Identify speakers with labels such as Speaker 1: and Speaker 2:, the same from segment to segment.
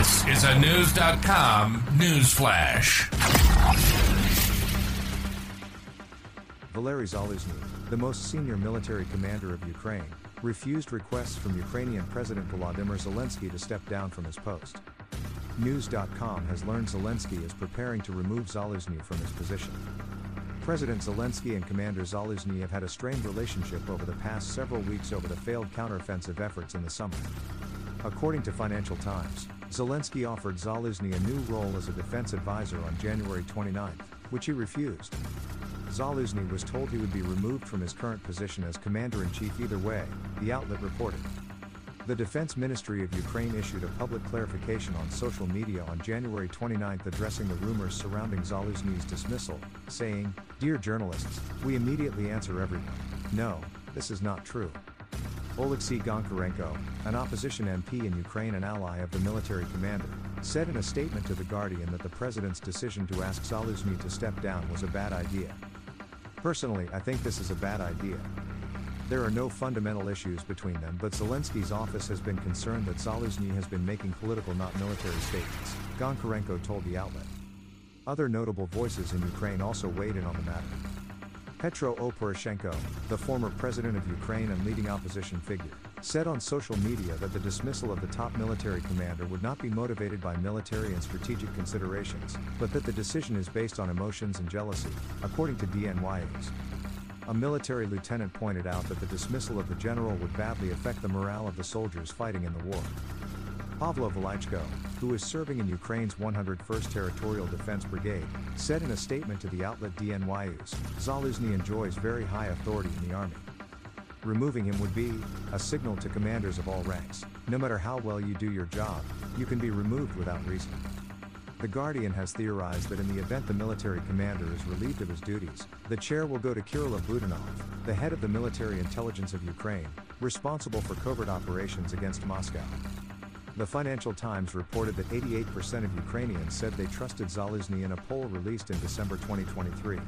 Speaker 1: This is a News.com news flash.
Speaker 2: Valerii Zaluzhnyi, the most senior military commander of Ukraine, refused requests from Ukrainian President Volodymyr Zelensky to step down from his post. News.com has learned Zelensky is preparing to remove Zaluzhnyi from his position. President Zelensky and Commander Zaluzhnyi have had a strained relationship over the past several weeks over the failed counteroffensive efforts in the summer. According to Financial Times, Zelensky offered Zaluzhnyi a new role as a defense advisor on January 29, which he refused. Zaluzhnyi was told he would be removed from his current position as commander in chief either way, the outlet reported. The Defense Ministry of Ukraine issued a public clarification on social media on January 29 addressing the rumors surrounding Zaluzhnyi's dismissal, saying, Dear journalists, we immediately answer everyone. No, this is not true. Oleksiy Goncharenko, an opposition MP in Ukraine and ally of the military commander, said in a statement to The Guardian that the president's decision to ask Zaluzhnyi to step down was a bad idea. Personally, I think this is a bad idea. There are no fundamental issues between them, but Zelensky's office has been concerned that Zaluzhnyi has been making political, not military statements, Goncharenko told the outlet. Other notable voices in Ukraine also weighed in on the matter. Petro Poroshenko, the former president of Ukraine and leading opposition figure, said on social media that the dismissal of the top military commander would not be motivated by military and strategic considerations, but that the decision is based on emotions and jealousy, according to DNYews. A military lieutenant pointed out that the dismissal of the general would badly affect the morale of the soldiers fighting in the war. Pavlo Velichko, who is serving in Ukraine's 101st Territorial Defense Brigade, said in a statement to the outlet DNYews, Zaluzhnyi enjoys very high authority in the army. Removing him would be a signal to commanders of all ranks. No matter how well you do your job, you can be removed without reason. The Guardian has theorized that in the event the military commander is relieved of his duties, the chair will go to Kirill Budanov, the head of the military intelligence of Ukraine, responsible for covert operations against Moscow. The Financial Times reported that 88% of Ukrainians said they trusted Zaluzhnyi in a poll released in December 2023.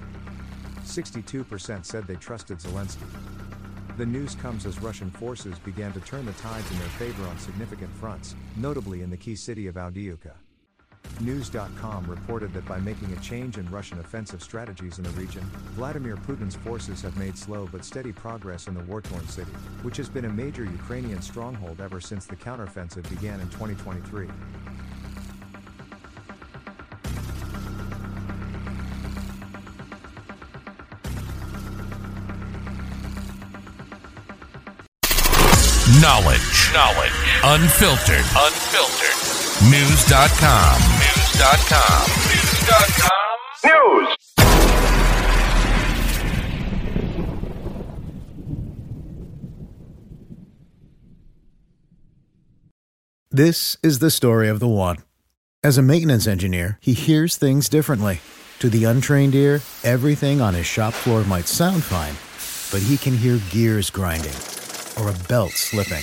Speaker 2: 62% said they trusted Zelensky. The news comes as Russian forces began to turn the tides in their favor on significant fronts, notably in the key city of Avdiivka. News.com reported that by making a change in Russian offensive strategies in the region, Vladimir Putin's forces have made slow but steady progress in the war torn city, which has been a major Ukrainian stronghold ever since the counteroffensive began in 2023.
Speaker 1: Knowledge. Knowledge. Unfiltered. Unfiltered. News.com. News.com. News.com. News.
Speaker 3: This is the story of the one. As a maintenance engineer, he hears things differently. To the untrained ear, everything on his shop floor might sound fine, but he can hear gears grinding or a belt slipping.